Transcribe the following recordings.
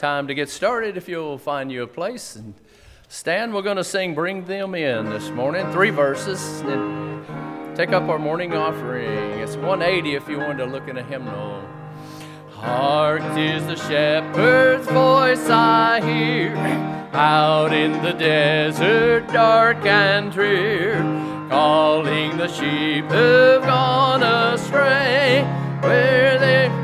time to get started. If you'll find you a place and stand, we're going to sing Bring Them In this morning. Three verses. And take up our morning offering. It's 180 if you want to look in a hymnal. Hark, tis the shepherd's voice I hear out in the desert dark and drear, calling the sheep who've gone astray, where they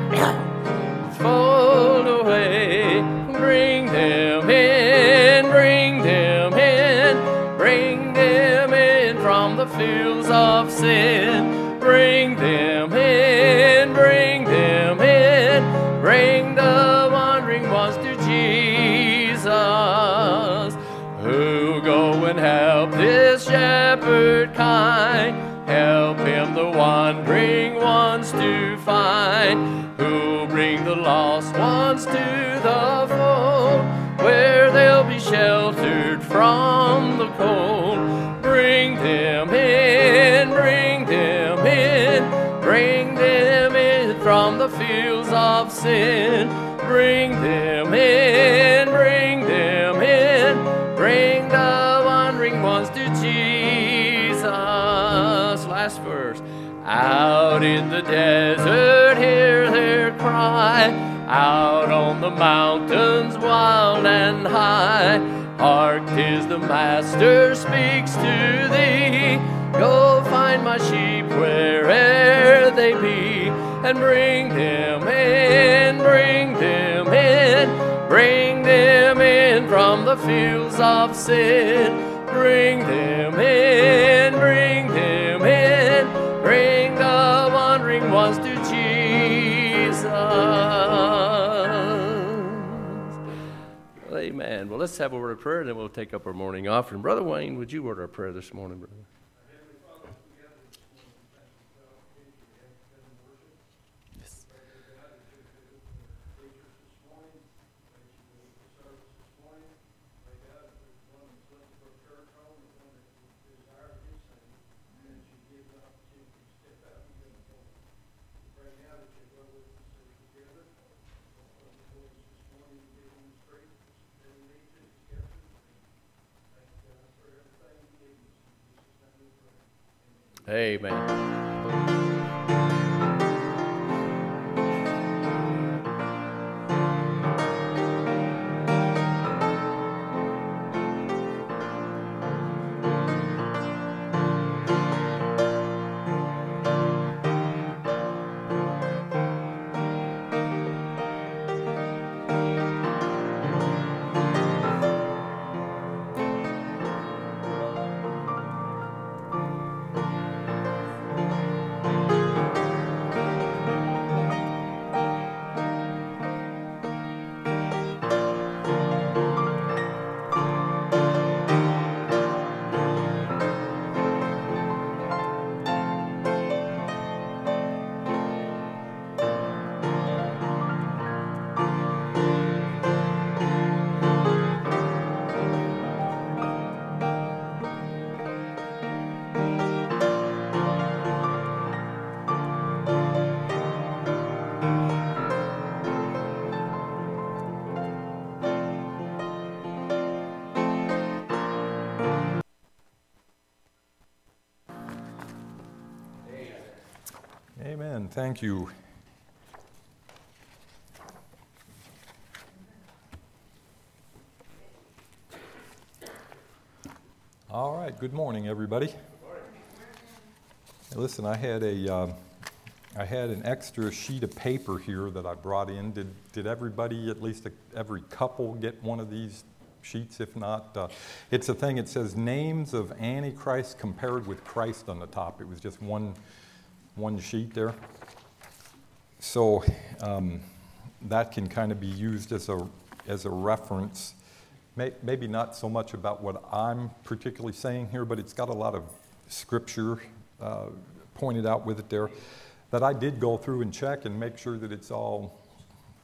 help him the wandering ones to find, who bring the lost ones to the fold, where they'll be sheltered from the cold. Bring them in, bring them in, bring them in from the fields of sin. Bring them in, Out in the desert, hear their cry. Out on the mountains, wild and high. Hark, tis the Master speaks to thee. Go find my sheep where'er they be, and bring them in, bring them in, bring them in from the fields of sin. Bring them in, bring Amen. Well, let's have a word of prayer, and then we'll take up our morning offering. Brother Wayne, would you word our prayer this morning, brother? Amen. Thank you. All right. Good morning, everybody. Listen, I had a, um, I had an extra sheet of paper here that I brought in. Did did everybody, at least a, every couple, get one of these sheets? If not, uh, it's a thing. It says names of Antichrist compared with Christ on the top. It was just one one sheet there. So um, that can kind of be used as a, as a reference. May, maybe not so much about what I'm particularly saying here, but it's got a lot of scripture uh, pointed out with it there that I did go through and check and make sure that it's all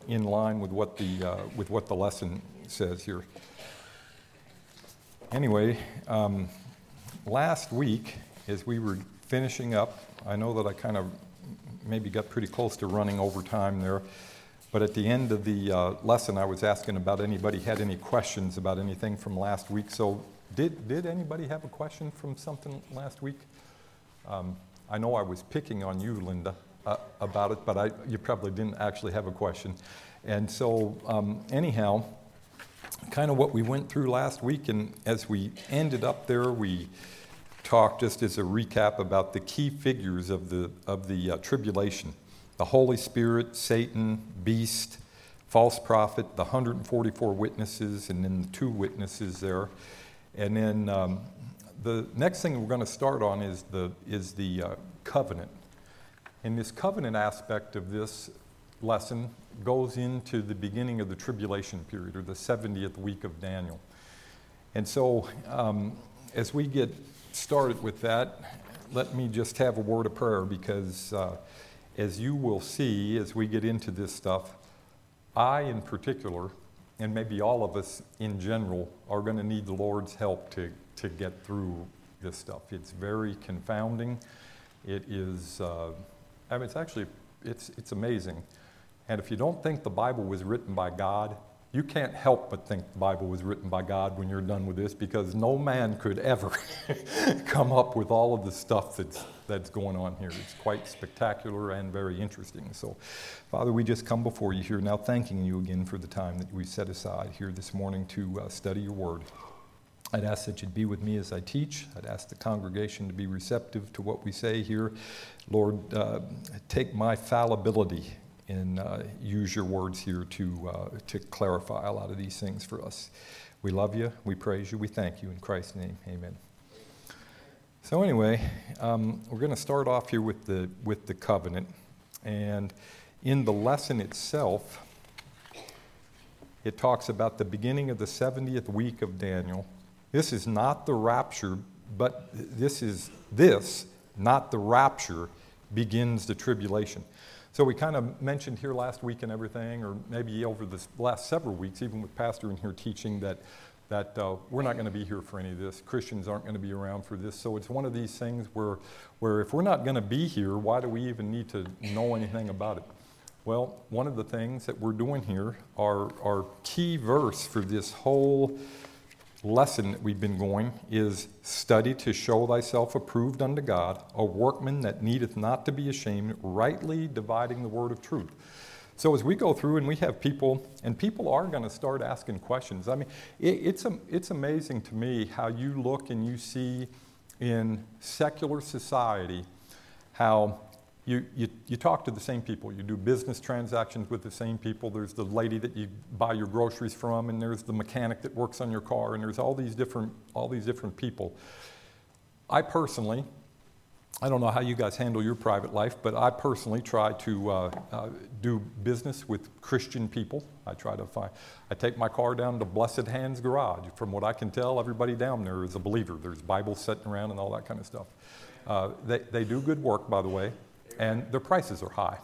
in line with what the, uh, with what the lesson says here. Anyway, um, last week, as we were finishing up I know that I kind of maybe got pretty close to running over time there. But at the end of the uh, lesson, I was asking about anybody had any questions about anything from last week. So, did, did anybody have a question from something last week? Um, I know I was picking on you, Linda, uh, about it, but I, you probably didn't actually have a question. And so, um, anyhow, kind of what we went through last week, and as we ended up there, we talked just as a recap about the key figures of the, of the uh, tribulation the Holy Spirit, Satan, beast, false prophet, the 144 witnesses, and then the two witnesses there. And then um, the next thing we're going to start on is the, is the uh, covenant. And this covenant aspect of this lesson goes into the beginning of the tribulation period, or the 70th week of Daniel. And so, um, as we get started with that, let me just have a word of prayer because. Uh, as you will see as we get into this stuff, I in particular, and maybe all of us in general, are going to need the Lord's help to, to get through this stuff. It's very confounding. It is, uh, I mean, it's actually, it's, it's amazing. And if you don't think the Bible was written by God, you can't help but think the Bible was written by God when you're done with this because no man could ever come up with all of the stuff that's, that's going on here. It's quite spectacular and very interesting. So, Father, we just come before you here now, thanking you again for the time that we set aside here this morning to uh, study your word. I'd ask that you'd be with me as I teach. I'd ask the congregation to be receptive to what we say here. Lord, uh, take my fallibility and uh, use your words here to, uh, to clarify a lot of these things for us. We love you, we praise you, we thank you. In Christ's name, amen. So, anyway, um, we're going to start off here with the, with the covenant. And in the lesson itself, it talks about the beginning of the 70th week of Daniel. This is not the rapture, but this is this, not the rapture, begins the tribulation. So we kind of mentioned here last week and everything, or maybe over the last several weeks, even with Pastor in here teaching that that uh, we're not going to be here for any of this. Christians aren't going to be around for this. So it's one of these things where, where if we're not going to be here, why do we even need to know anything about it? Well, one of the things that we're doing here, our, our key verse for this whole lesson that we've been going is study to show thyself approved unto God, a workman that needeth not to be ashamed, rightly dividing the word of truth. So as we go through and we have people, and people are going to start asking questions. I mean, it, it's, it's amazing to me how you look and you see in secular society how you, you, you talk to the same people. You do business transactions with the same people. There's the lady that you buy your groceries from, and there's the mechanic that works on your car, and there's all these different, all these different people. I personally, I don't know how you guys handle your private life, but I personally try to uh, uh, do business with Christian people. I try to find, I take my car down to Blessed Hands Garage. From what I can tell, everybody down there is a believer. There's Bibles sitting around and all that kind of stuff. Uh, they, they do good work, by the way and their prices are high.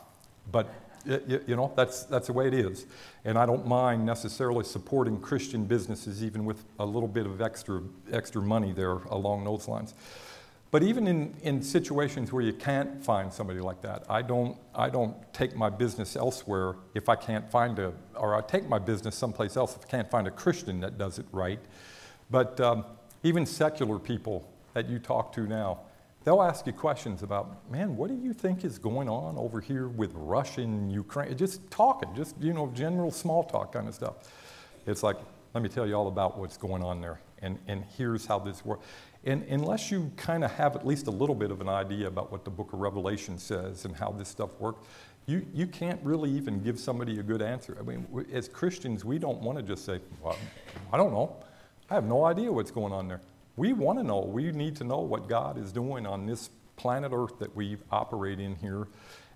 But it, you know, that's, that's the way it is. And I don't mind necessarily supporting Christian businesses, even with a little bit of extra, extra money there along those lines. But even in, in situations where you can't find somebody like that, I don't, I don't take my business elsewhere if I can't find a, or I take my business someplace else if I can't find a Christian that does it right. But um, even secular people that you talk to now, they'll ask you questions about, man, what do you think is going on over here with Russia and Ukraine? Just talking, just, you know, general small talk kind of stuff. It's like, let me tell you all about what's going on there, and, and here's how this works. And unless you kind of have at least a little bit of an idea about what the book of Revelation says and how this stuff works, you, you can't really even give somebody a good answer. I mean, as Christians, we don't want to just say, well, I don't know. I have no idea what's going on there. We want to know. We need to know what God is doing on this planet Earth that we operate in here.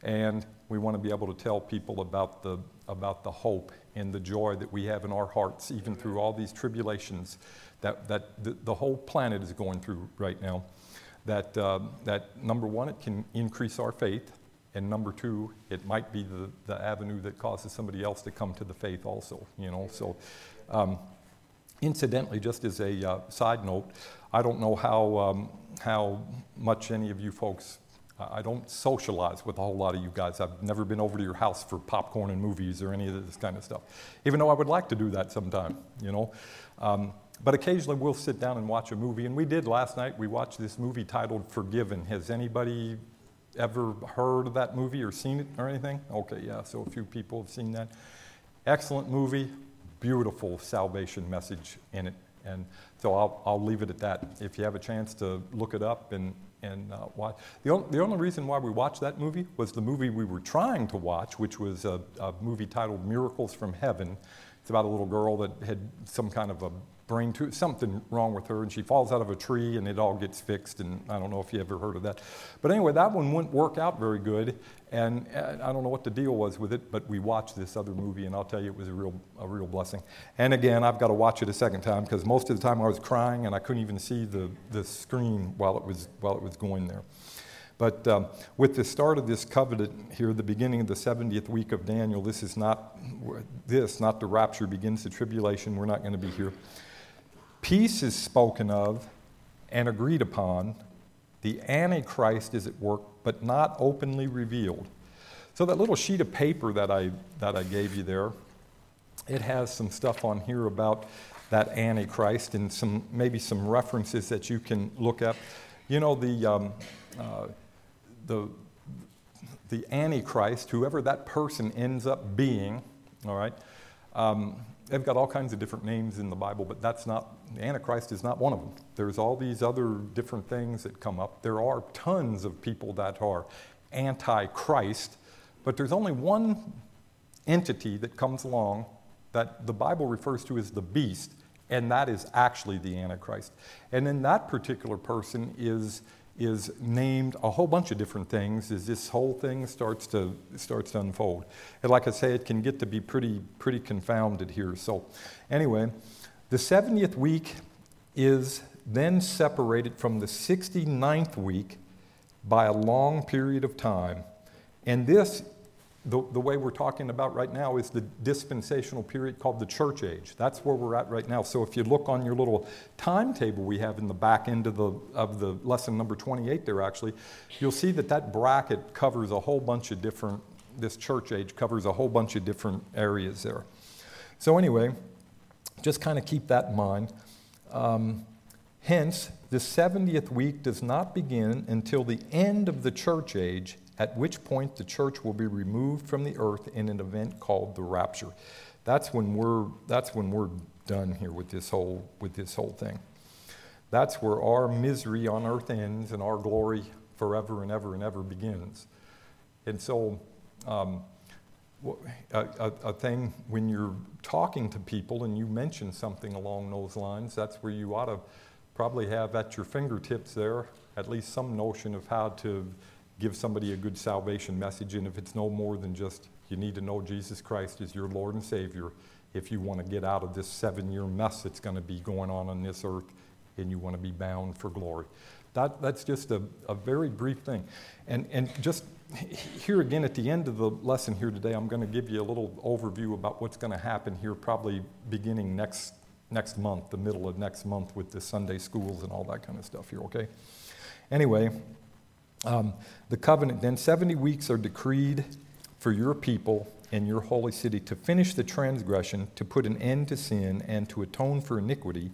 And we want to be able to tell people about the, about the hope and the joy that we have in our hearts, even through all these tribulations that, that the, the whole planet is going through right now. That, uh, that number one, it can increase our faith. And number two, it might be the, the avenue that causes somebody else to come to the faith also, you know. So um, Incidentally, just as a uh, side note, I don't know how, um, how much any of you folks I don't socialize with a whole lot of you guys. I've never been over to your house for popcorn and movies or any of this kind of stuff, even though I would like to do that sometime, you know. Um, but occasionally we'll sit down and watch a movie, and we did last night. We watched this movie titled Forgiven. Has anybody ever heard of that movie or seen it or anything? Okay, yeah, so a few people have seen that. Excellent movie, beautiful salvation message in it. And so I'll, I'll leave it at that. If you have a chance to look it up and, and uh, watch. The, on, the only reason why we watched that movie was the movie we were trying to watch, which was a, a movie titled Miracles from Heaven. It's about a little girl that had some kind of a brain to something wrong with her, and she falls out of a tree, and it all gets fixed. And I don't know if you ever heard of that, but anyway, that one wouldn't work out very good, and, and I don't know what the deal was with it. But we watched this other movie, and I'll tell you, it was a real a real blessing. And again, I've got to watch it a second time because most of the time I was crying, and I couldn't even see the the screen while it was while it was going there. But um, with the start of this covenant here, the beginning of the 70th week of Daniel, this is not this, not the rapture begins the tribulation. We're not going to be here. Peace is spoken of and agreed upon. The Antichrist is at work, but not openly revealed. So, that little sheet of paper that I, that I gave you there, it has some stuff on here about that Antichrist and some, maybe some references that you can look up. You know, the, um, uh, the, the Antichrist, whoever that person ends up being, all right, um, they've got all kinds of different names in the Bible, but that's not, Antichrist is not one of them. There's all these other different things that come up. There are tons of people that are anti-Christ, but there's only one entity that comes along that the Bible refers to as the beast, and that is actually the Antichrist. And then that particular person is is named a whole bunch of different things as this whole thing starts to starts to unfold. And like I say, it can get to be pretty pretty confounded here. So anyway, the 70th week is then separated from the 69th week by a long period of time. And this the, the way we're talking about right now is the dispensational period called the church age. That's where we're at right now. So if you look on your little timetable we have in the back end of the, of the lesson number 28 there actually, you'll see that that bracket covers a whole bunch of different, this church age covers a whole bunch of different areas there. So anyway, just kind of keep that in mind. Um, hence, the 70th week does not begin until the end of the church age at which point the church will be removed from the earth in an event called the rapture. That's when we're, that's when we're done here with this, whole, with this whole thing. That's where our misery on earth ends and our glory forever and ever and ever begins. And so, um, a, a, a, thing when you're talking to people and you mention something along those lines, that's where you ought to probably have at your fingertips there at least some notion of how to give somebody a good salvation message. And if it's no more than just you need to know Jesus Christ is your Lord and Savior if you want to get out of this seven year mess that's going to be going on on this earth and you want to be bound for glory. That, that's just a, a very brief thing. And, and just here again at the end of the lesson here today, I'm going to give you a little overview about what's going to happen here, probably beginning next, next month, the middle of next month, with the Sunday schools and all that kind of stuff here, okay? Anyway, um, the covenant, then 70 weeks are decreed for your people and your holy city to finish the transgression, to put an end to sin, and to atone for iniquity,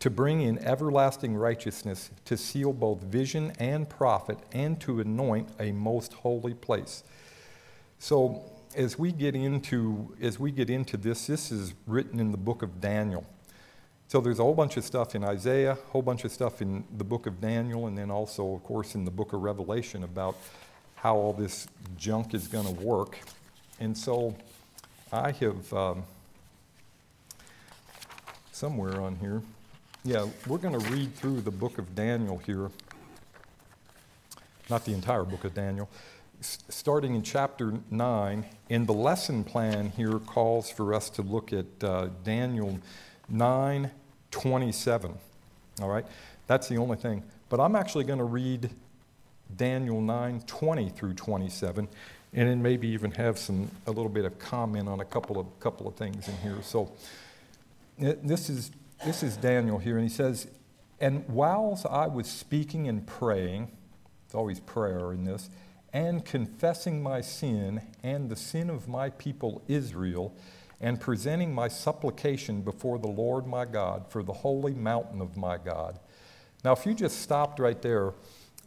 to bring in everlasting righteousness, to seal both vision and prophet, and to anoint a most holy place. So, as we get into as we get into this, this is written in the book of Daniel. So there's a whole bunch of stuff in Isaiah, a whole bunch of stuff in the book of Daniel, and then also, of course, in the book of Revelation about how all this junk is going to work. And so I have um, somewhere on here, yeah, we're going to read through the book of Daniel here. Not the entire book of Daniel. starting in chapter 9, and the lesson plan here calls for us to look at uh, Daniel 9 27. All right? That's the only thing. But I'm actually going to read Daniel 9 20 through 27, and then maybe even have some a little bit of comment on a couple of couple of things in here. So this is this is Daniel here, and he says, "And whilst I was speaking and praying." It's always prayer in this. And confessing my sin and the sin of my people Israel, and presenting my supplication before the Lord my God for the holy mountain of my God. Now, if you just stopped right there,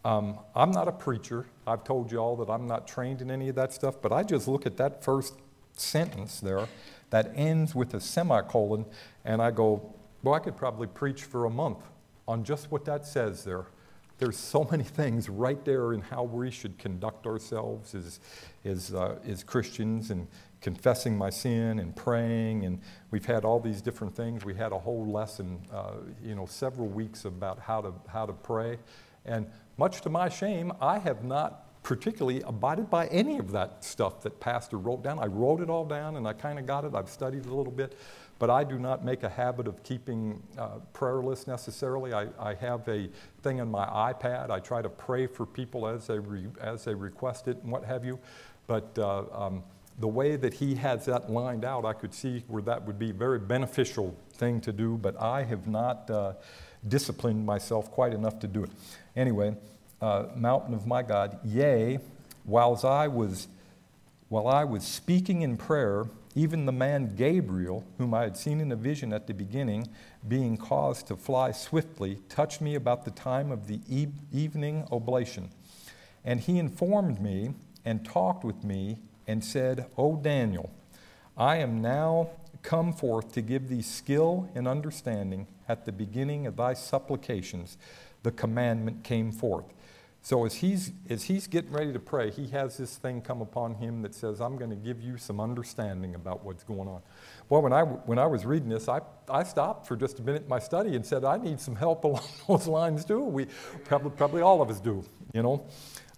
um, I'm not a preacher. I've told you all that I'm not trained in any of that stuff, but I just look at that first sentence there that ends with a semicolon, and I go, well, I could probably preach for a month on just what that says there. There's so many things right there in how we should conduct ourselves as, as, uh, as Christians and confessing my sin and praying. And we've had all these different things. We had a whole lesson, uh, you know, several weeks about how to, how to pray. And much to my shame, I have not particularly abided by any of that stuff that Pastor wrote down. I wrote it all down and I kind of got it. I've studied it a little bit, but I do not make a habit of keeping uh, prayer lists necessarily. I, I, have a thing on my iPad. I try to pray for people as they, re, as they request it and what have you. But uh, um, the way that he has that lined out, I could see where that would be a very beneficial thing to do, but I have not uh, disciplined myself quite enough to do it. Anyway, uh, mountain of my God, yea, whiles I was while I was speaking in prayer, even the man Gabriel, whom I had seen in a vision at the beginning, being caused to fly swiftly, touched me about the time of the e- evening oblation. And he informed me and talked with me and said, O Daniel, I am now come forth to give thee skill and understanding at the beginning of thy supplications. The commandment came forth. So as he's, as he's getting ready to pray, he has this thing come upon him that says, I'm going to give you some understanding about what's going on. Well, when I, when I was reading this, I, I stopped for just a minute in my study and said, I need some help along those lines too. We probably, probably all of us do, you know.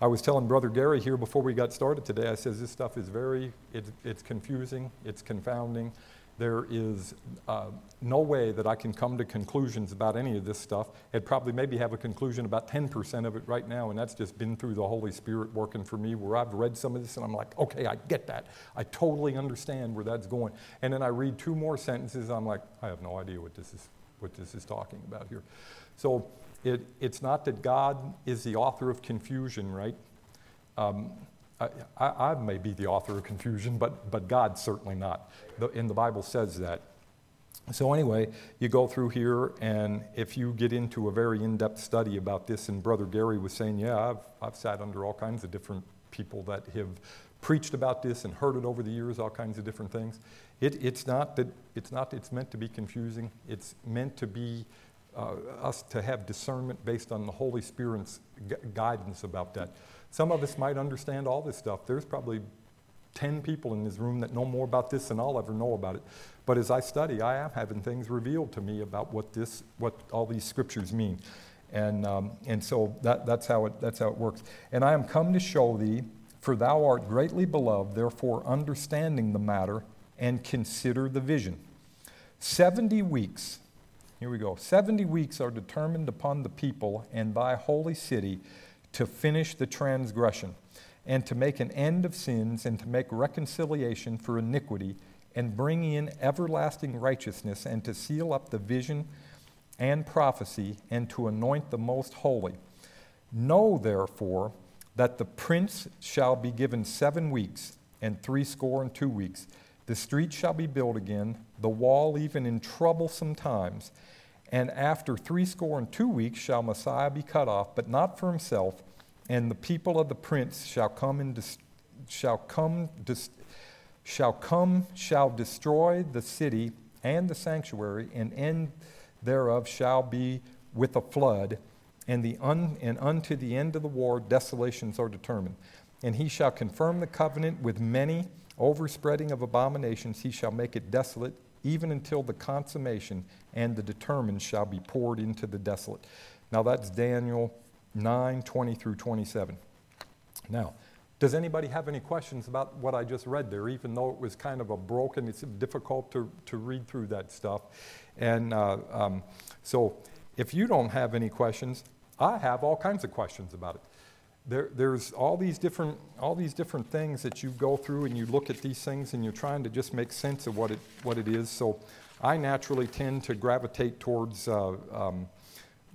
I was telling Brother Gary here before we got started today, I says this stuff is very, it's, it's confusing, it's confounding, there is uh, no way that I can come to conclusions about any of this stuff. I'd probably maybe have a conclusion about 10% of it right now, and that's just been through the Holy Spirit working for me, where I've read some of this and I'm like, okay, I get that. I totally understand where that's going. And then I read two more sentences, I'm like, I have no idea what this is, what this is talking about here. So it, it's not that God is the author of confusion, right? Um, I, I, may be the author of confusion, but, but God certainly not. The, and the Bible says that. So, anyway, you go through here, and if you get into a very in depth study about this, and Brother Gary was saying, Yeah, I've, I've sat under all kinds of different people that have preached about this and heard it over the years, all kinds of different things. It, it's, not that, it's not it's meant to be confusing, it's meant to be uh, us to have discernment based on the Holy Spirit's gu- guidance about that. Some of us might understand all this stuff. There's probably 10 people in this room that know more about this than I'll ever know about it. But as I study, I am having things revealed to me about what, this, what all these scriptures mean. And, um, and so that, that's, how it, that's how it works. And I am come to show thee, for thou art greatly beloved, therefore understanding the matter and consider the vision. 70 weeks, here we go, 70 weeks are determined upon the people and thy holy city to finish the transgression, and to make an end of sins, and to make reconciliation for iniquity, and bring in everlasting righteousness, and to seal up the vision and prophecy, and to anoint the most holy. Know therefore that the prince shall be given seven weeks, and threescore and two weeks. The street shall be built again, the wall even in troublesome times. And after threescore and two weeks shall Messiah be cut off, but not for himself. And the people of the prince shall come and dis- shall come dis- shall come shall destroy the city and the sanctuary, and end thereof shall be with a flood. And the un- and unto the end of the war desolations are determined. And he shall confirm the covenant with many overspreading of abominations. He shall make it desolate even until the consummation, and the determined shall be poured into the desolate. Now that's Daniel 9 20 through 27. Now, does anybody have any questions about what I just read there, even though it was kind of a broken, it's difficult to, to read through that stuff. And uh, um, so if you don't have any questions, I have all kinds of questions about it there, there's all these different all these different things that you go through and you look at these things and you're trying to just make sense of what it what it is so i naturally tend to gravitate towards uh, um,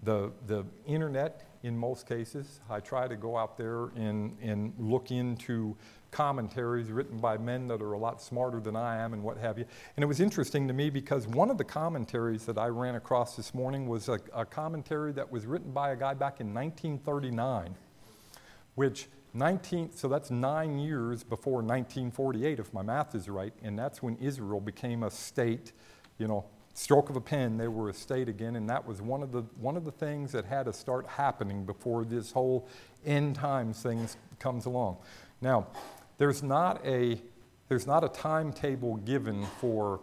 the the internet in most cases. I try to go out there and, and look into commentaries written by men that are a lot smarter than I am and what have you. And it was interesting to me because one of the commentaries that I ran across this morning was a, a commentary that was written by a guy back in 1939, which 19, so that's nine years before 1948, if my math is right, and that's when Israel became a state, you know, stroke of a pen, they were a state again, and that was one of the, one of the things that had to start happening before this whole end times thing comes along. Now, there's not a, there's not a timetable given for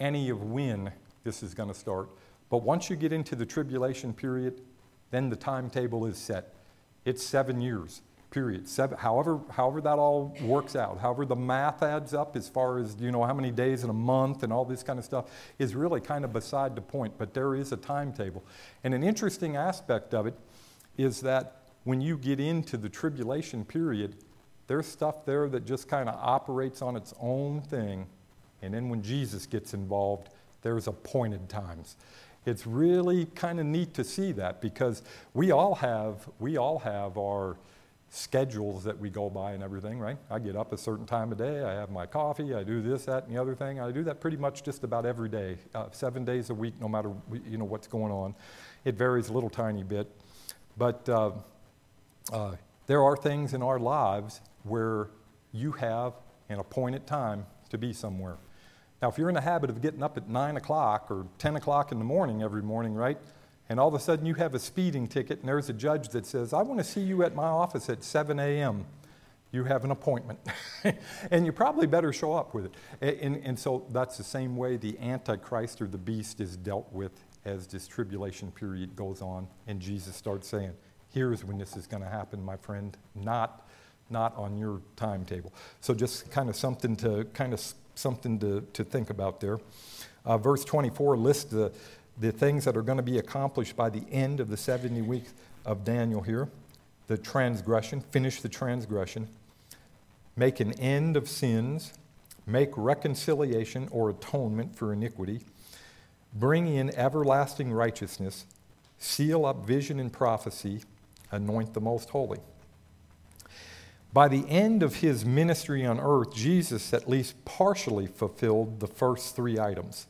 any of when this is going to start, but once you get into the tribulation period, then the timetable is set. It's seven years period. Seven, however, however that all works out, however the math adds up as far as you know how many days in a month and all this kind of stuff is really kind of beside the point. But there is a timetable, and an interesting aspect of it is that when you get into the tribulation period, there's stuff there that just kind of operates on its own thing, and then when Jesus gets involved, there's appointed times it's really kind of neat to see that because we all have we all have our schedules that we go by and everything, right? I get up a certain time of day, I have my coffee, I do this, that, and the other thing. I do that pretty much just about every day, uh, seven days a week, no matter you know what's going on. It varies a little tiny bit, but uh, uh, there are things in our lives where you have an appointed time to be somewhere. Now, if you're in the habit of getting up at nine o'clock or ten o'clock in the morning every morning, right? and all of a sudden you have a speeding ticket, and there's a judge that says, I want to see you at my office at 7 a.m. You have an appointment. and you probably better show up with it. And, and so that's the same way the Antichrist or the beast is dealt with as this tribulation period goes on, and Jesus starts saying, Here's when this is going to happen, my friend, not, not on your timetable. So just kind of something to kind of something to, to think about there. Uh, verse 24 lists the the things that are going to be accomplished by the end of the 70 weeks of Daniel here. The transgression, finish the transgression, make an end of sins, make reconciliation or atonement for iniquity, bring in everlasting righteousness, seal up vision and prophecy, anoint the most holy. By the end of his ministry on earth, Jesus at least partially fulfilled the first three items.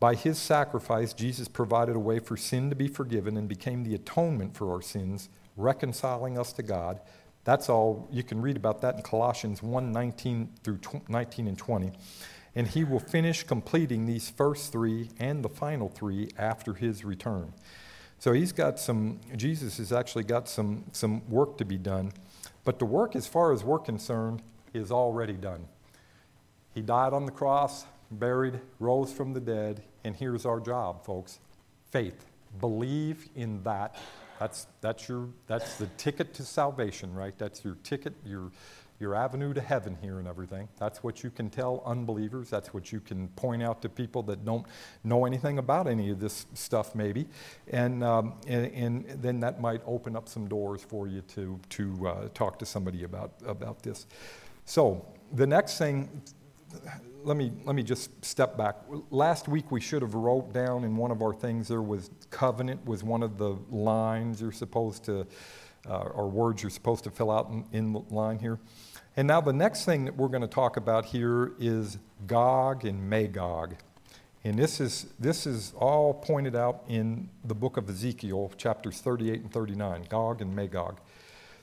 By his sacrifice, Jesus provided a way for sin to be forgiven and became the atonement for our sins, reconciling us to God. That's all. You can read about that in Colossians 1 19 through 19 and 20. And he will finish completing these first three and the final three after his return. So he's got some, Jesus has actually got some, some work to be done. But the work, as far as we're concerned, is already done. He died on the cross, buried, rose from the dead, and here's our job, folks faith. Believe in that. That's, that's, your, that's the ticket to salvation, right? That's your ticket, your, your avenue to heaven here and everything. That's what you can tell unbelievers. That's what you can point out to people that don't know anything about any of this stuff, maybe. And, um, and, and, then that might open up some doors for you to, to uh, talk to somebody about, about this. So, the next thing let me, let me just step back. Last week we should have wrote down in one of our things there was covenant was one of the lines you're supposed to, uh, or words you're supposed to fill out in, in line here. And now the next thing that we're going to talk about here is Gog and Magog. And this is, this is all pointed out in the book of Ezekiel, chapters 38 and 39, Gog and Magog.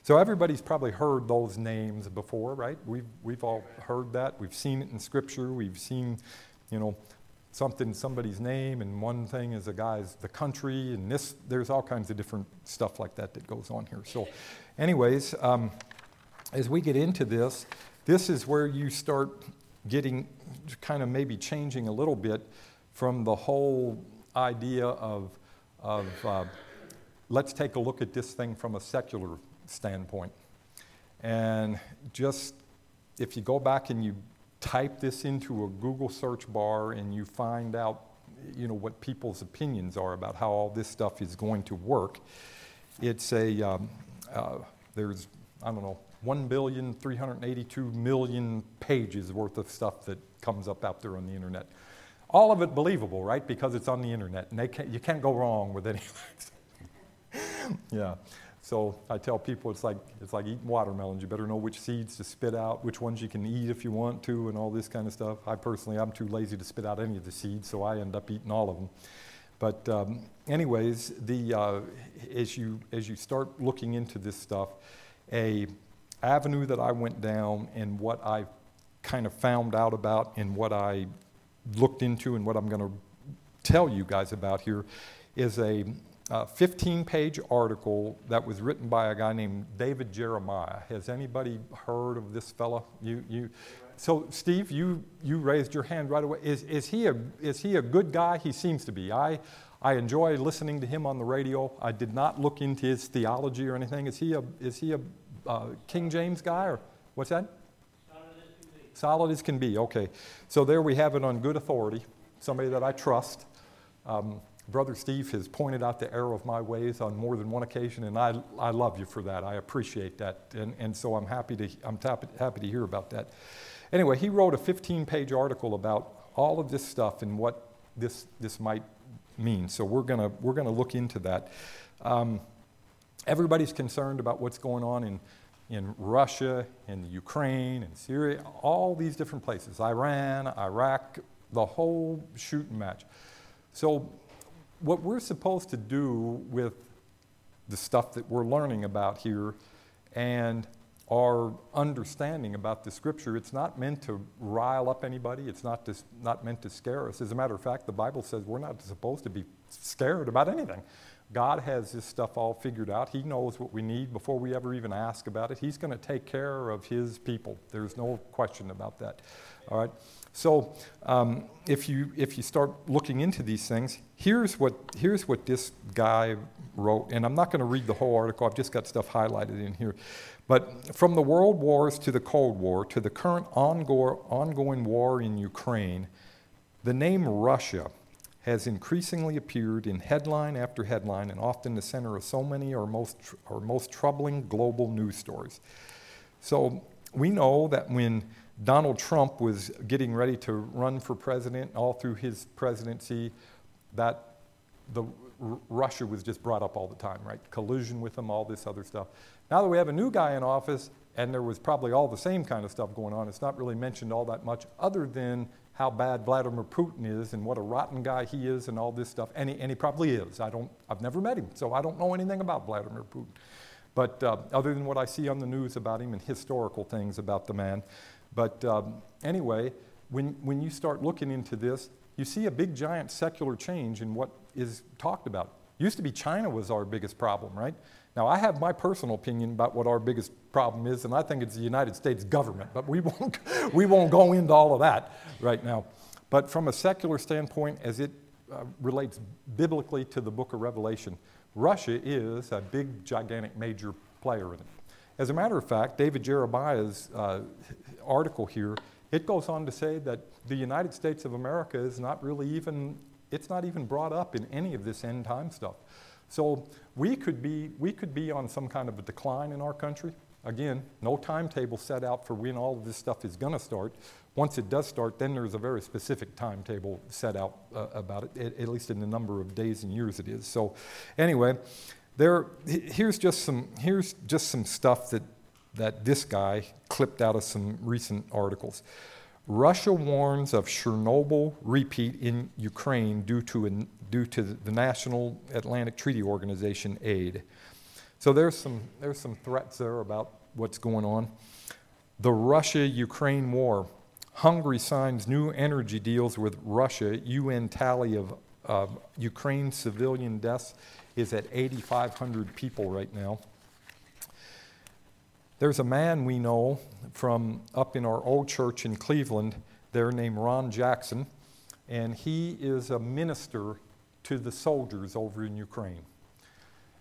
So everybody's probably heard those names before, right? We've, we've all heard that. We've seen it in Scripture. We've seen, you know, something, somebody's name, and one thing is a guy's the country, and this, there's all kinds of different stuff like that that goes on here. So, anyways, um, as we get into this, this is where you start getting kind of maybe changing a little bit from the whole idea of, of uh, let's take a look at this thing from a secular standpoint. And just if you go back and you type this into a Google search bar and you find out, you know, what people's opinions are about how all this stuff is going to work, it's a, um, uh, there's, I don't know, 1 billion, 382 million pages worth of stuff that comes up out there on the internet. All of it believable, right? Because it's on the internet, and can't, you can't go wrong with any of it. yeah. So I tell people it's like it's like eating watermelons. You better know which seeds to spit out, which ones you can eat if you want to, and all this kind of stuff. I personally, I'm too lazy to spit out any of the seeds, so I end up eating all of them. But um, anyways, the uh, as you as you start looking into this stuff, a avenue that I went down and what I kind of found out about and what I looked into and what I'm going to tell you guys about here is a uh, 15 page article that was written by a guy named David Jeremiah. Has anybody heard of this fella? You, you, so, Steve, you, you raised your hand right away. Is, is, he a, is he a good guy? He seems to be. I, I enjoy listening to him on the radio. I did not look into his theology or anything. Is he a, is he a uh, King James guy or what's that? Solid as can be. Okay. So there we have it on good authority, somebody that I trust. Um, Brother Steve has pointed out the error of my ways on more than one occasion, and I, I love you for that. I appreciate that. And, and so I'm happy to, I'm happy, happy to hear about that. Anyway, he wrote a 15 page article about all of this stuff and what this, this might mean. So we're going we're to look into that. Um, everybody's concerned about what's going on in, in Russia, in Ukraine, in Syria, all these different places, Iran, Iraq, the whole shooting match. So what we're supposed to do with the stuff that we're learning about here and our understanding about the scripture, it's not meant to rile up anybody. It's not, to, not meant to scare us. As a matter of fact, the Bible says we're not supposed to be scared about anything. God has this stuff all figured out. He knows what we need before we ever even ask about it. He's going to take care of His people. There's no question about that. All right? So um, if, you, if you start looking into these things, here's what, here's what this guy wrote. And I'm not going to read the whole article, I've just got stuff highlighted in here. But from the world wars to the Cold War to the current ongoing war in Ukraine, the name Russia has increasingly appeared in headline after headline and often the center of so many or most, or most troubling global news stories. So we know that when Donald Trump was getting ready to run for president all through his presidency, that the R- Russia was just brought up all the time, right? Collusion with them, all this other stuff. Now that we have a new guy in office, and there was probably all the same kind of stuff going on, it's not really mentioned all that much, other than how bad Vladimir Putin is and what a rotten guy he is and all this stuff. And he, and he probably is. I don't, I've never met him, so I don't know anything about Vladimir Putin. But uh, other than what I see on the news about him and historical things about the man. But um, anyway, when, when you start looking into this, you see a big giant secular change in what is talked about. Used to be China was our biggest problem, right? Now, I have my personal opinion about what our biggest problem is, and I think it's the United States government, but we won't, we won't go into all of that right now. But from a secular standpoint, as it uh, relates biblically to the book of Revelation, Russia is a big, gigantic, major player in it. As a matter of fact, David Jeremiah's uh, article here, it goes on to say that the United States of America is not really even, it's not even brought up in any of this end time stuff. So we could be, we could be on some kind of a decline in our country. Again, no timetable set out for when all of this stuff is going to start. Once it does start, then there's a very specific timetable set out uh, about it, at, at, least in the number of days and years it is. So, anyway, there, here's just some, here's just some stuff that, that this guy clipped out of some recent articles. Russia warns of Chernobyl repeat in Ukraine due to, a, due to the National Atlantic Treaty Organization aid. So there's some, there's some threats there about what's going on. The Russia Ukraine war. Hungary signs new energy deals with Russia. UN tally of uh, Ukraine civilian deaths is at 8,500 people right now. There's a man we know from up in our old church in Cleveland there named Ron Jackson, and he is a minister to the soldiers over in Ukraine.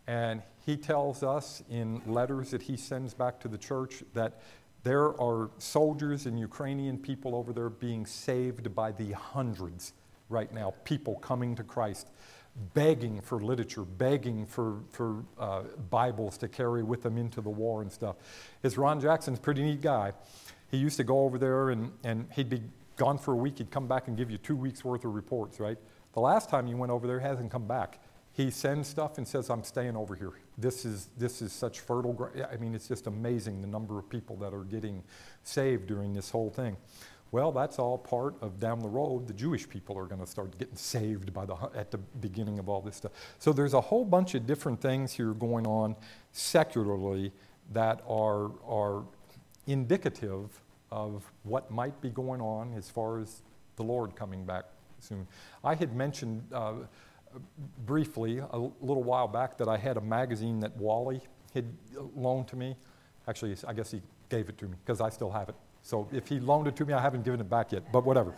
And he tells us in letters that he sends back to the church that there are soldiers and Ukrainian people over there being saved by the hundreds right now, people coming to Christ begging for literature, begging for, for uh, Bibles to carry with them into the war and stuff. Is Ron Jackson's pretty neat guy. He used to go over there and, and he'd be gone for a week. He'd come back and give you two weeks worth of reports, right? The last time he went over there, hasn't come back. he sends stuff and says, I'm staying over here. This is, this is such fertile ground. I mean, it's just amazing the number of people that are getting saved during this whole thing. Well, that's all part of down the road. The Jewish people are going to start getting saved by the, at the beginning of all this stuff. So there's a whole bunch of different things here going on secularly that are, are indicative of what might be going on as far as the Lord coming back soon. I had mentioned uh, briefly a little while back that I had a magazine that Wally had loaned to me. Actually, I guess he gave it to me because I still have it. So if he loaned it to me, I haven't given it back yet, but whatever.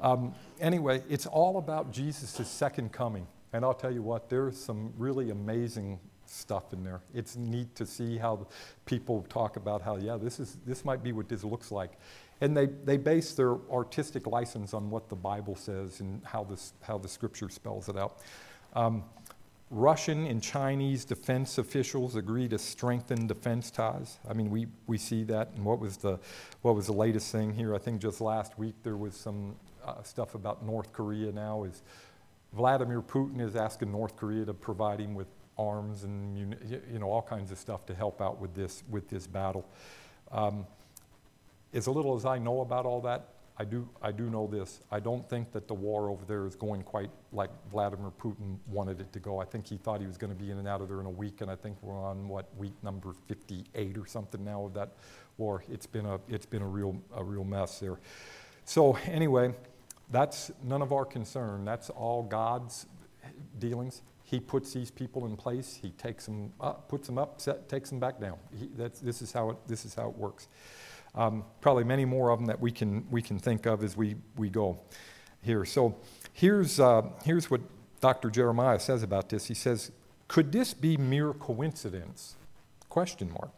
Um, anyway, it's all about Jesus' second coming. And I'll tell you what, there's some really amazing stuff in there. It's neat to see how people talk about how, yeah, this, is, this might be what this looks like. And they, they base their artistic license on what the Bible says and how, this, how the scripture spells it out. Um, Russian and Chinese defense officials agree to strengthen defense ties. I mean, we, we see that. And what was, the, what was the latest thing here? I think just last week there was some uh, stuff about North Korea now. Is Vladimir Putin is asking North Korea to provide him with arms and you know all kinds of stuff to help out with this with this battle. Um, as little as I know about all that, I do, I do know this. I don't think that the war over there is going quite like Vladimir Putin wanted it to go. I think he thought he was going to be in and out of there in a week, and I think we're on what week number 58 or something now of that war. It's been a, it's been a real, a real mess there. So anyway, that's none of our concern. That's all God's dealings. He puts these people in place. He takes them up, puts them up, set, takes them back down. He, this is how it, this is how it works. Um, probably many more of them that we can, we can think of as we, we go here. So here's, uh, here's what Dr. Jeremiah says about this. He says, Could this be mere coincidence? Question mark.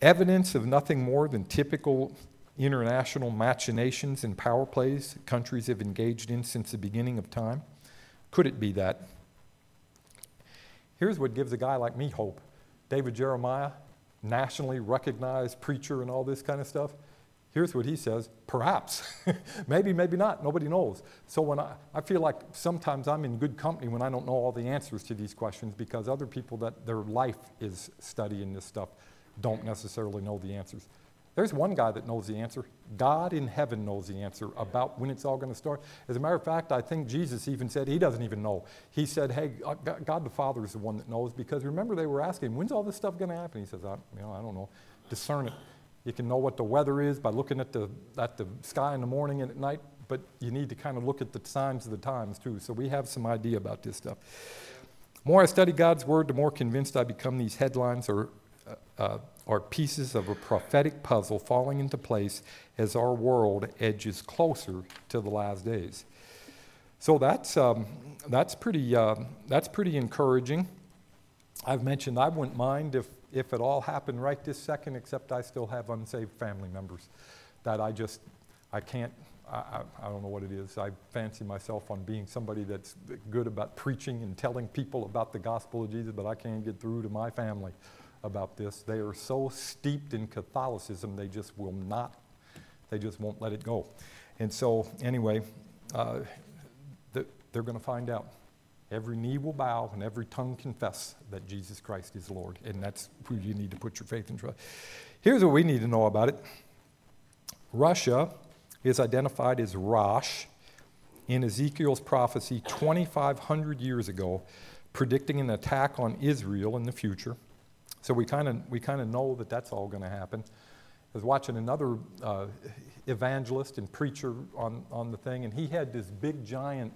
Evidence of nothing more than typical international machinations and power plays countries have engaged in since the beginning of time? Could it be that? Here's what gives a guy like me hope. David Jeremiah, nationally recognized preacher and all this kind of stuff. Here's what he says perhaps. maybe, maybe not. Nobody knows. So when I, I feel like sometimes I'm in good company when I don't know all the answers to these questions because other people that their life is studying this stuff don't necessarily know the answers. There's one guy that knows the answer. God in heaven knows the answer about when it's all going to start. As a matter of fact, I think Jesus even said he doesn't even know. He said, "Hey, uh, God the Father is the one that knows." Because remember, they were asking, "When's all this stuff going to happen?" He says, I, "You know, I don't know. Discern it. You can know what the weather is by looking at the at the sky in the morning and at night, but you need to kind of look at the signs of the times too. So we have some idea about this stuff." The more I study God's word, the more convinced I become these headlines are. Uh, uh, are pieces of a prophetic puzzle falling into place as our world edges closer to the last days. So that's, um, that's, pretty, uh, that's pretty encouraging. I've mentioned I wouldn't mind if, if it all happened right this second, except I still have unsaved family members that I just, I can't, I, I, I don't know what it is. I fancy myself on being somebody that's good about preaching and telling people about the gospel of Jesus, but I can't get through to my family about this. They are so steeped in Catholicism, they just will not, they just won't let it go. And so, anyway, uh, they're going to find out. Every knee will bow and every tongue confess that Jesus Christ is Lord. And that's who you need to put your faith and trust. Here's what we need to know about it Russia is identified as Rosh in Ezekiel's prophecy 2,500 years ago, predicting an attack on Israel in the future. So we kind of we kind of know that that's all going to happen. I was watching another uh, evangelist and preacher on, on the thing, and he had this big giant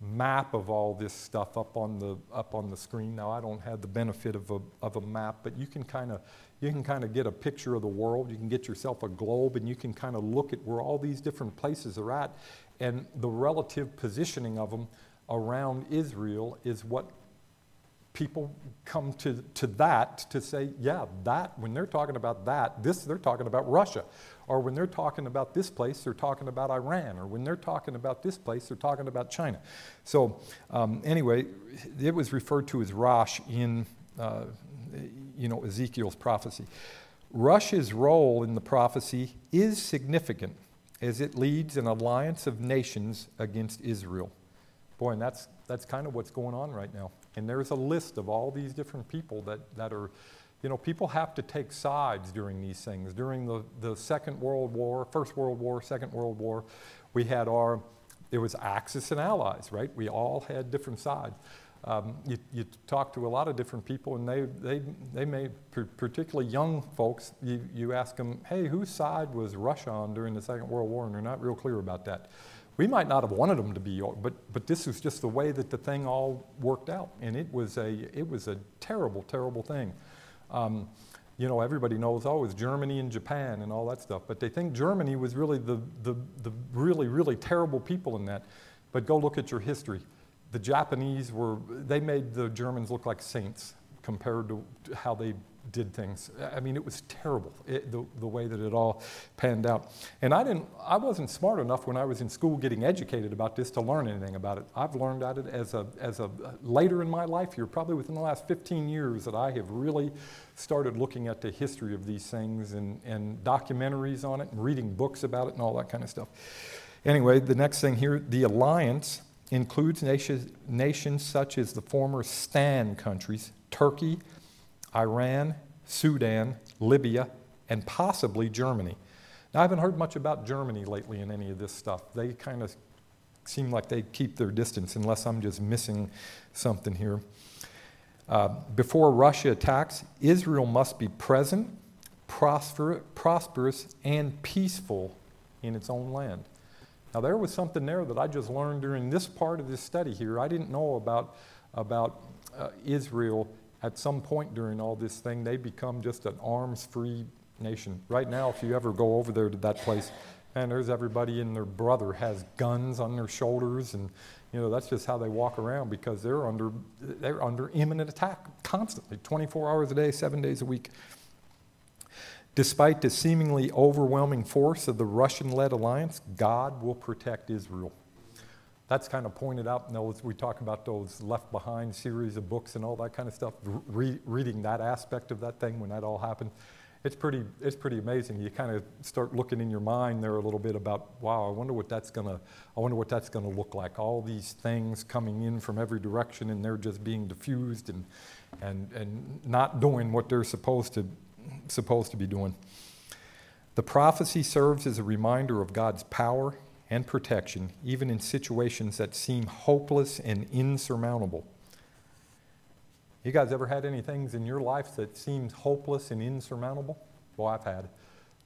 map of all this stuff up on the up on the screen. Now I don't have the benefit of a of a map, but you can kind of you can kind of get a picture of the world. You can get yourself a globe, and you can kind of look at where all these different places are at, and the relative positioning of them around Israel is what people come to, to that to say, yeah, that, when they're talking about that, this, they're talking about Russia. Or when they're talking about this place, they're talking about Iran. Or when they're talking about this place, they're talking about China. So, um, anyway, it was referred to as Rosh in, uh, you know, Ezekiel's prophecy. Russia's role in the prophecy is significant as it leads an alliance of nations against Israel. Boy, and that's, that's kind of what's going on right now. And there's a list of all these different people that, that are, you know, people have to take sides during these things. During the, the Second World War, First World War, Second World War, we had our, it was Axis and Allies, right? We all had different sides. Um, you, you, talk to a lot of different people, and they, they, they may, particularly young folks, you, you ask them, hey, whose side was Russia on during the Second World War? And they're not real clear about that. We might not have wanted them to be, but, but this was just the way that the thing all worked out. And it was a, it was a terrible, terrible thing. Um, you know, everybody knows, oh, it's Germany and Japan and all that stuff. But they think Germany was really the, the, the really, really terrible people in that. But go look at your history. The Japanese were, they made the Germans look like saints compared to how they did things. I mean, it was terrible, it, the, the way that it all panned out. And I, didn't, I wasn't smart enough when I was in school getting educated about this to learn anything about it. I've learned about it as a, as a later in my life here, probably within the last 15 years, that I have really started looking at the history of these things and, and documentaries on it and reading books about it and all that kind of stuff. Anyway, the next thing here the alliance includes nations, nations such as the former STAN countries Turkey, Iran, Sudan, Libya, and possibly Germany. Now, I haven't heard much about Germany lately in any of this stuff. They kind of seem like they keep their distance unless I'm just missing something here. Uh, before Russia attacks, Israel must be present, prosper, prosperous, and peaceful in its own land. Now, there was something there that I just learned during this part of this study here. I didn't know about, about uh, Israel at some point during all this thing, they become just an arms free nation. Right now, if you ever go over there to that place, and there's everybody and their brother has guns on their shoulders and you know that's just how they walk around because they're under they're under imminent attack constantly 24 hours a day 7 days a week despite the seemingly overwhelming force of the Russian-led alliance God will protect Israel that's kind of pointed out those, we talk about those left behind series of books and all that kind of stuff, Re- reading that aspect of that thing when that all happened. It's pretty, it's pretty amazing. You kind of start looking in your mind there a little bit about, wow, I wonder what that's gonna, I wonder what that's gonna look like. All these things coming in from every direction and they're just being diffused and, and, and not doing what they're supposed to, supposed to be doing. The prophecy serves as a reminder of God's power and protection, even in situations that seem hopeless and insurmountable. You guys ever had any things in your life that seems hopeless and insurmountable? Well, I've had.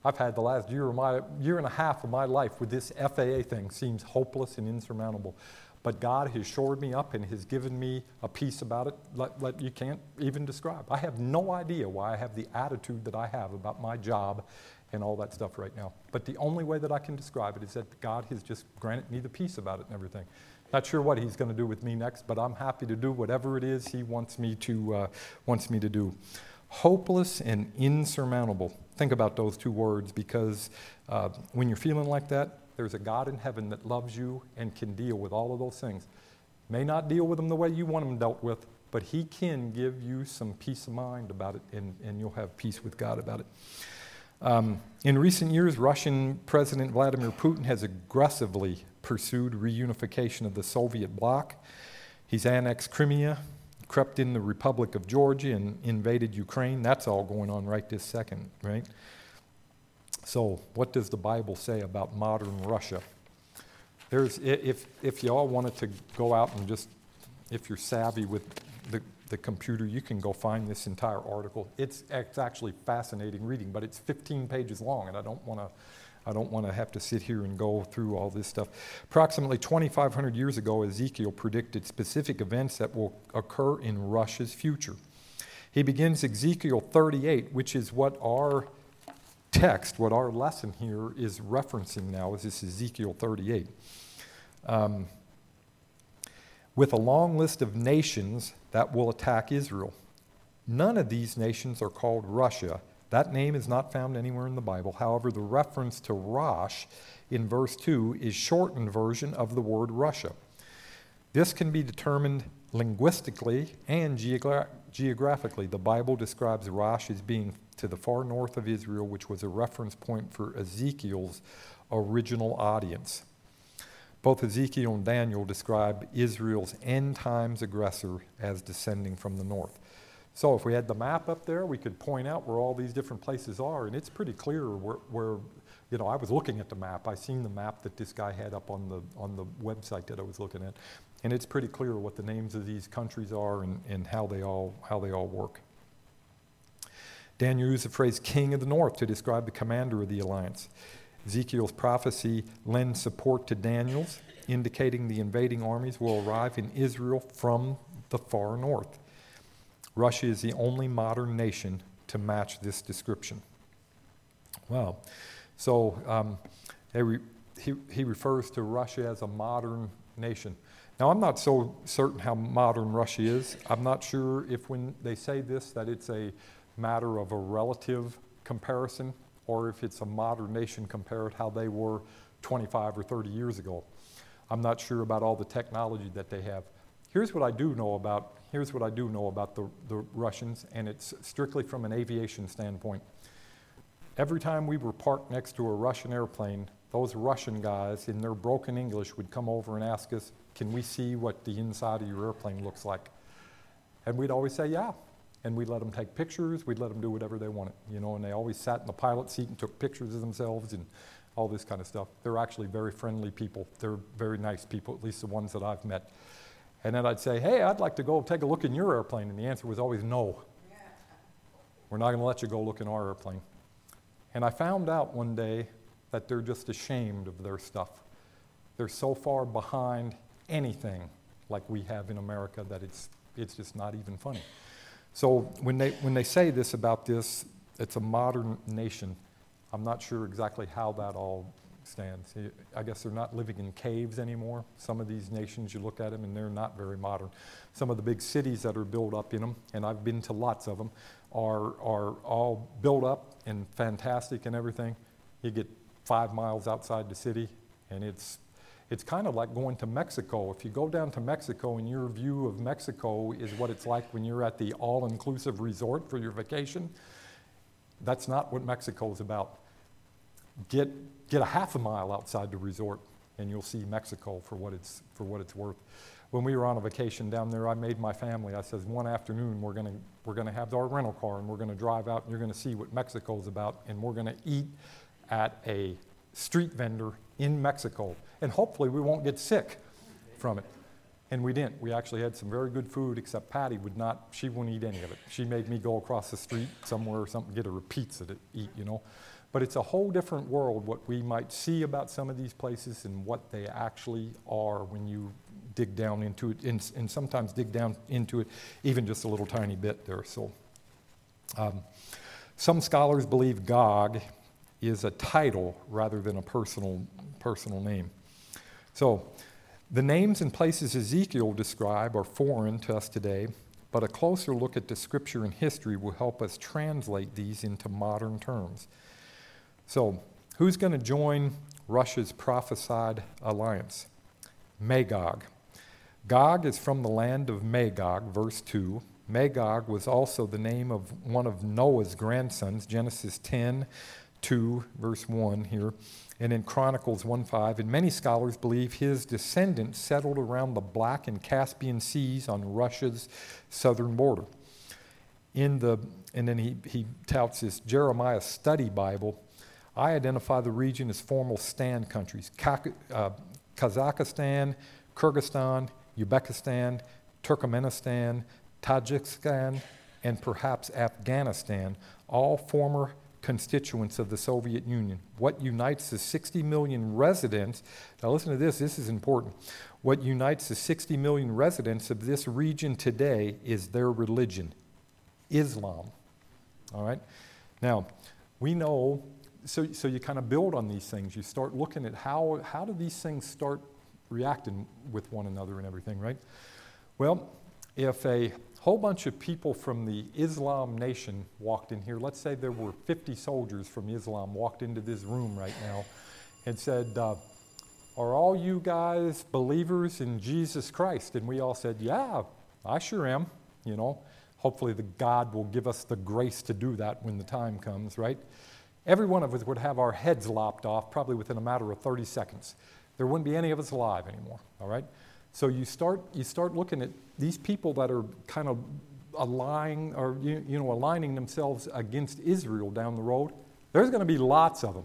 I've had the last year of my year and a half of my life with this FAA thing seems hopeless and insurmountable. But God has shored me up and has given me a peace about it that you can't even describe. I have no idea why I have the attitude that I have about my job and all that stuff right now. But the only way that I can describe it is that God has just granted me the peace about it and everything. Not sure what He's going to do with me next, but I'm happy to do whatever it is He wants me to uh, wants me to do. Hopeless and insurmountable. Think about those two words because uh, when you're feeling like that, there's a God in heaven that loves you and can deal with all of those things. May not deal with them the way you want them dealt with, but He can give you some peace of mind about it, and, and you'll have peace with God about it. Um, in recent years, Russian President Vladimir Putin has aggressively pursued reunification of the Soviet bloc. He's annexed Crimea, crept in the Republic of Georgia, and invaded Ukraine. That's all going on right this second, right? So, what does the Bible say about modern Russia? There's, if, if you all wanted to go out and just, if you're savvy with the computer, you can go find this entire article. It's, it's actually fascinating reading, but it's 15 pages long, and I don't want to. I don't want to have to sit here and go through all this stuff. Approximately 2,500 years ago, Ezekiel predicted specific events that will occur in Russia's future. He begins Ezekiel 38, which is what our text, what our lesson here is referencing now, is this Ezekiel 38. Um, with a long list of nations that will attack Israel. None of these nations are called Russia. That name is not found anywhere in the Bible. However, the reference to Rosh in verse 2 is shortened version of the word Russia. This can be determined linguistically and geogra- geographically. The Bible describes Rosh as being to the far north of Israel, which was a reference point for Ezekiel's original audience. Both Ezekiel and Daniel describe Israel's end times aggressor as descending from the north. So if we had the map up there, we could point out where all these different places are, and it's pretty clear where, where you know, I was looking at the map. I seen the map that this guy had up on the on the website that I was looking at, and it's pretty clear what the names of these countries are and, and how they all how they all work. Daniel used the phrase king of the north to describe the commander of the alliance. Ezekiel's prophecy lends support to Daniel's, indicating the invading armies will arrive in Israel from the far north. Russia is the only modern nation to match this description. Well, so um, re- he, he refers to Russia as a modern nation. Now, I'm not so certain how modern Russia is. I'm not sure if when they say this that it's a matter of a relative comparison or if it's a modern nation compared to how they were 25 or 30 years ago. I'm not sure about all the technology that they have. Here's what I do know about here's what I do know about the, the Russians, and it's strictly from an aviation standpoint. Every time we were parked next to a Russian airplane, those Russian guys in their broken English would come over and ask us, Can we see what the inside of your airplane looks like? And we'd always say, Yeah. And we'd let them take pictures, we'd let them do whatever they wanted, you know, and they always sat in the pilot seat and took pictures of themselves and all this kind of stuff. They're actually very friendly people. They're very nice people, at least the ones that I've met. And then I'd say, Hey, I'd like to go take a look in your airplane. And the answer was always no. We're not going to let you go look in our airplane. And I found out one day that they're just ashamed of their stuff. They're so far behind anything like we have in America that it's, it's just not even funny. So when they, when they say this about this, it's a modern nation, I'm not sure exactly how that all stands. I guess they're not living in caves anymore. Some of these nations, you look at them and they're not very modern. Some of the big cities that are built up in them, and I've been to lots of them, are, are all built up and fantastic and everything. You get five miles outside the city, and it's, it's kind of like going to Mexico. If you go down to Mexico and your view of Mexico is what it's like when you're at the all inclusive resort for your vacation, that's not what Mexico is about. Get, get a half a mile outside the resort, and you'll see Mexico for what it's, for what it's worth when we were on a vacation down there, I made my family. I says, one afternoon we're going we're gonna have our rental car and we're going to drive out and you're going to see what Mexico's about and we're going to eat at a street vendor in Mexico. And hopefully we won't get sick from it. And we didn't. We actually had some very good food, except Patty would not, she wouldn't eat any of it. She made me go across the street somewhere or something, get her a pizza to eat, you know. But it's a whole different world what we might see about some of these places and what they actually are when you dig down into it, and, and sometimes dig down into it even just a little tiny bit there. So, um, some scholars believe Gog is a title rather than a personal, personal name. So, the names and places Ezekiel describe are foreign to us today, but a closer look at the scripture and history will help us translate these into modern terms. So, who's going to join Russia's prophesied alliance? Magog. Gog is from the land of Magog, verse 2. Magog was also the name of one of Noah's grandsons, Genesis 10, 2, verse 1 here, and in Chronicles 1 5. And many scholars believe his descendants settled around the Black and Caspian Seas on Russia's southern border. In the, and then he, he touts this Jeremiah Study Bible. I identify the region as formal stand countries uh, Kazakhstan, Kyrgyzstan, Uzbekistan, Turkmenistan, Tajikistan, and perhaps Afghanistan, all former constituents of the Soviet Union. What unites the 60 million residents, now listen to this, this is important. What unites the 60 million residents of this region today is their religion, Islam. All right? Now, we know, so, so you kind of build on these things. You start looking at how, how do these things start reacting with one another and everything, right? Well, if a whole bunch of people from the Islam nation walked in here, let's say there were 50 soldiers from Islam walked into this room right now and said, uh, Are all you guys believers in Jesus Christ? And we all said, Yeah, I sure am, you know. Hopefully, the God will give us the grace to do that when the time comes, right? Every one of us would have our heads lopped off probably within a matter of 30 seconds there wouldn't be any of us alive anymore, all right? So you start, you start looking at these people that are kind of aligning or you, you know aligning themselves against Israel down the road. There's going to be lots of them.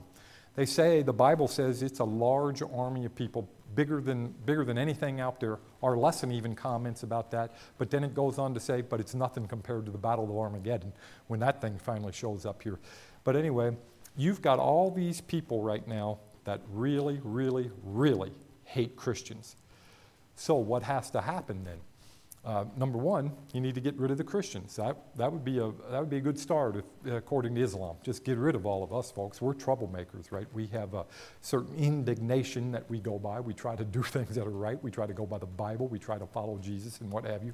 They say the Bible says it's a large army of people, bigger than bigger than anything out there. Our lesson even comments about that, but then it goes on to say, but it's nothing compared to the Battle of Armageddon when that thing finally shows up here. But anyway, you've got all these people right now that really, really, really hate Christians. So, what has to happen then? Uh, number one, you need to get rid of the Christians. That, that, would, be a, that would be a good start if, according to Islam. Just get rid of all of us, folks. We're troublemakers, right? We have a certain indignation that we go by. We try to do things that are right. We try to go by the Bible. We try to follow Jesus and what have you.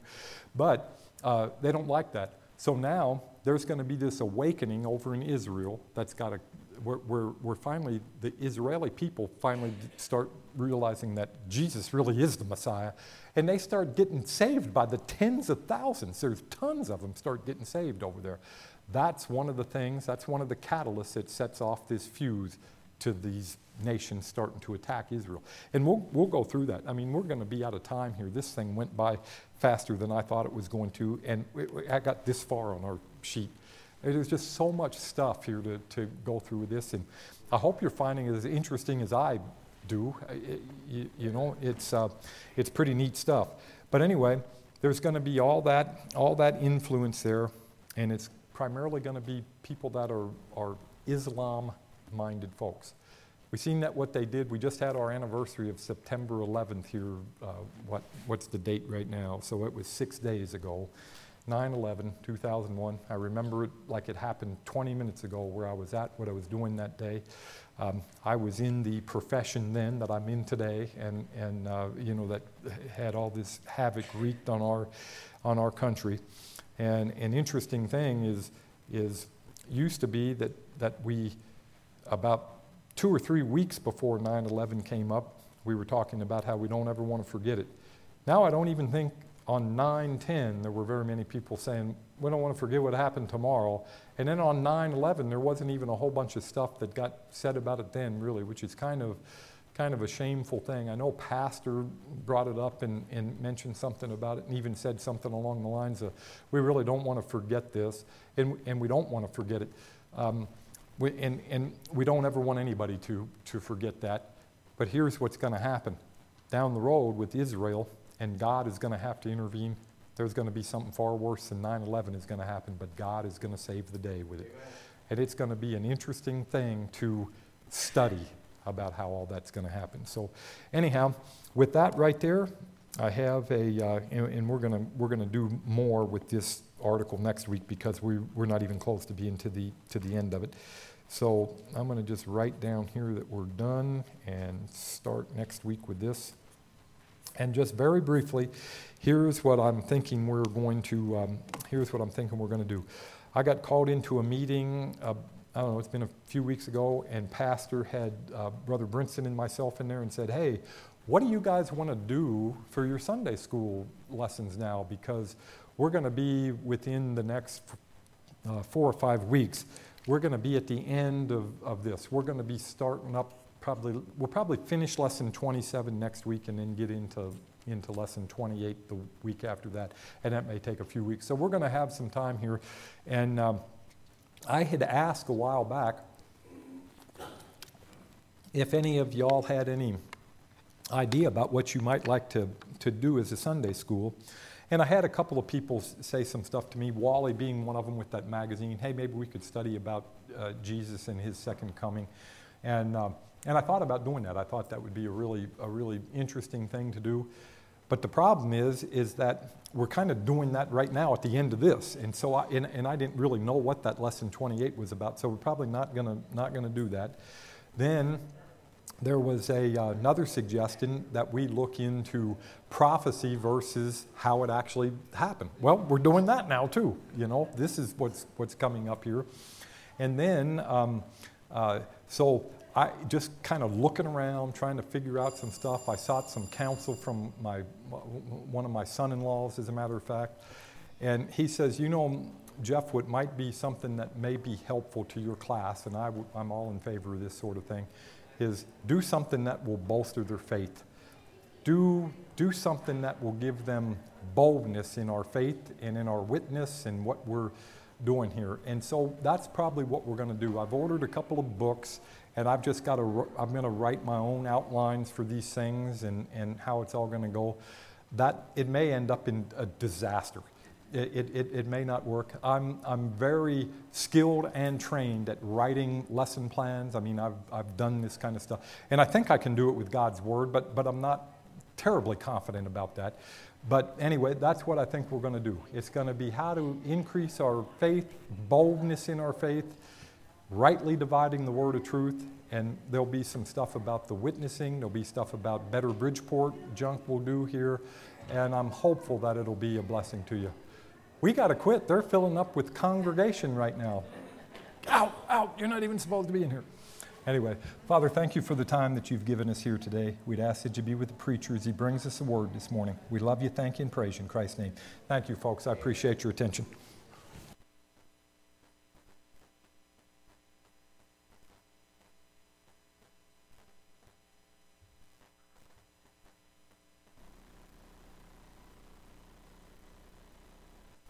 But uh, they don't like that. So now there's going to be this awakening over in Israel that's got to where, where, finally the Israeli people finally start realizing that Jesus really is the Messiah, and they start getting saved by the tens of thousands. There's tons of them start getting saved over there. That's one of the things, that's one of the catalysts that sets off this fuse to these nations starting to attack Israel. And we'll, we'll go through that. I mean, we're going to be out of time here. This thing went by faster than I thought it was going to, and I got this far on our sheet. There's just so much stuff here to, to go through with this, and I hope you're finding it as interesting as I do. It, you, you, know, it's, uh, it's pretty neat stuff. But anyway, there's going to be all that, all that influence there, and it's primarily going to be people that are, are Islam minded folks. We've seen that what they did. We just had our anniversary of September 11th here. Uh, what, what's the date right now? So it was six days ago. 9 11, 2001. I remember it like it happened 20 minutes ago where I was at, what I was doing that day. Um, I was in the profession then that I'm in today, and, and uh, you know, that had all this havoc wreaked on our, on our country. And an interesting thing is, is used to be that, that we, about two or three weeks before 9 11 came up, we were talking about how we don't ever want to forget it. Now I don't even think on 9-10, there were very many people saying, we don't want to forget what happened tomorrow. And then on 9-11, there wasn't even a whole bunch of stuff that got said about it then, really, which is kind of, kind of a shameful thing. I know Pastor brought it up and, and mentioned something about it and even said something along the lines of, we really don't want to forget this, and, and we don't want to forget it. Um, we, and, and we don't ever want anybody to, to forget that. But here's what's going to happen. Down the road with Israel, and God is going to have to intervene. There's going to be something far worse than 9 11 is going to happen, but God is going to save the day with it. Amen. And it's going to be an interesting thing to study about how all that's going to happen. So, anyhow, with that right there, I have a, uh, and, and, we're going to we're going to do more with this article next week because we we're not even close to being to the to the end of it. So I'm going to just write down here that we're done and start next week with this. And just very briefly, here's what I'm thinking we're going to, um, here's what I'm thinking we're going to do. I got called into a meeting, uh, I don't know, it's been a few weeks ago, and Pastor had uh, Brother Brinson and myself in there and said, hey, what do you guys want to do for your Sunday school lessons now? Because we're going to be within the next uh, four or five weeks, we're going to be at the end of, of this. We're going to be starting up probably we'll probably finish lesson 27 next week and then get into into lesson 28 the week after that. And that may take a few weeks. So we're going to have some time here. And um, i had asked a while back if any of y'all had any idea about what you might like to, to do as a sunday school. And i had a couple of people say some stuff to me wally being one of them with that magazine. Hey maybe we could study about uh, jesus and his second coming. And um, and I thought about doing that. I thought that would be a really, a really interesting thing to do. But the problem is, is that we're kind of doing that right now at the end of this. And so I, and, and I didn't really know what that lesson 28 was about, so we're probably not going to not gonna do that. Then there was a, uh, another suggestion that we look into prophecy versus how it actually happened. Well, we're doing that now too. You know, this is what's, what's coming up here. And then, um, uh, so I just kind of looking around, trying to figure out some stuff. I sought some counsel from my one of my son-in-laws, as a matter of fact, and he says, "You know, Jeff, what might be something that may be helpful to your class, and I, am all in favor of this sort of thing, is do something that will bolster their faith. Do, do something that will give them boldness in our faith and in our witness and what we're doing here. And so that's probably what we're going to do. I've ordered a couple of books and I've just got to, I'm going to write my own outlines for these things and, and how it's all going to go. That, it may end up in a disaster. It, it, it, may not work. I'm, I'm very skilled and trained at writing lesson plans. I mean, I've, I've done this kind of stuff. And I think I can do it with God's Word, but, but I'm not terribly confident about that. But anyway, that's what I think we're going to do. It's going to be how to increase our faith, boldness in our faith, rightly dividing the word of truth. And there'll be some stuff about the witnessing, there'll be stuff about better Bridgeport junk we'll do here. And I'm hopeful that it'll be a blessing to you. We got to quit. They're filling up with congregation right now. Out, out, you're not even supposed to be in here. Anyway, Father, thank you for the time that you've given us here today. We'd ask that you be with the preacher as he brings us a word this morning. We love you, thank you, and praise you in Christ's name. Thank you, folks. I appreciate your attention.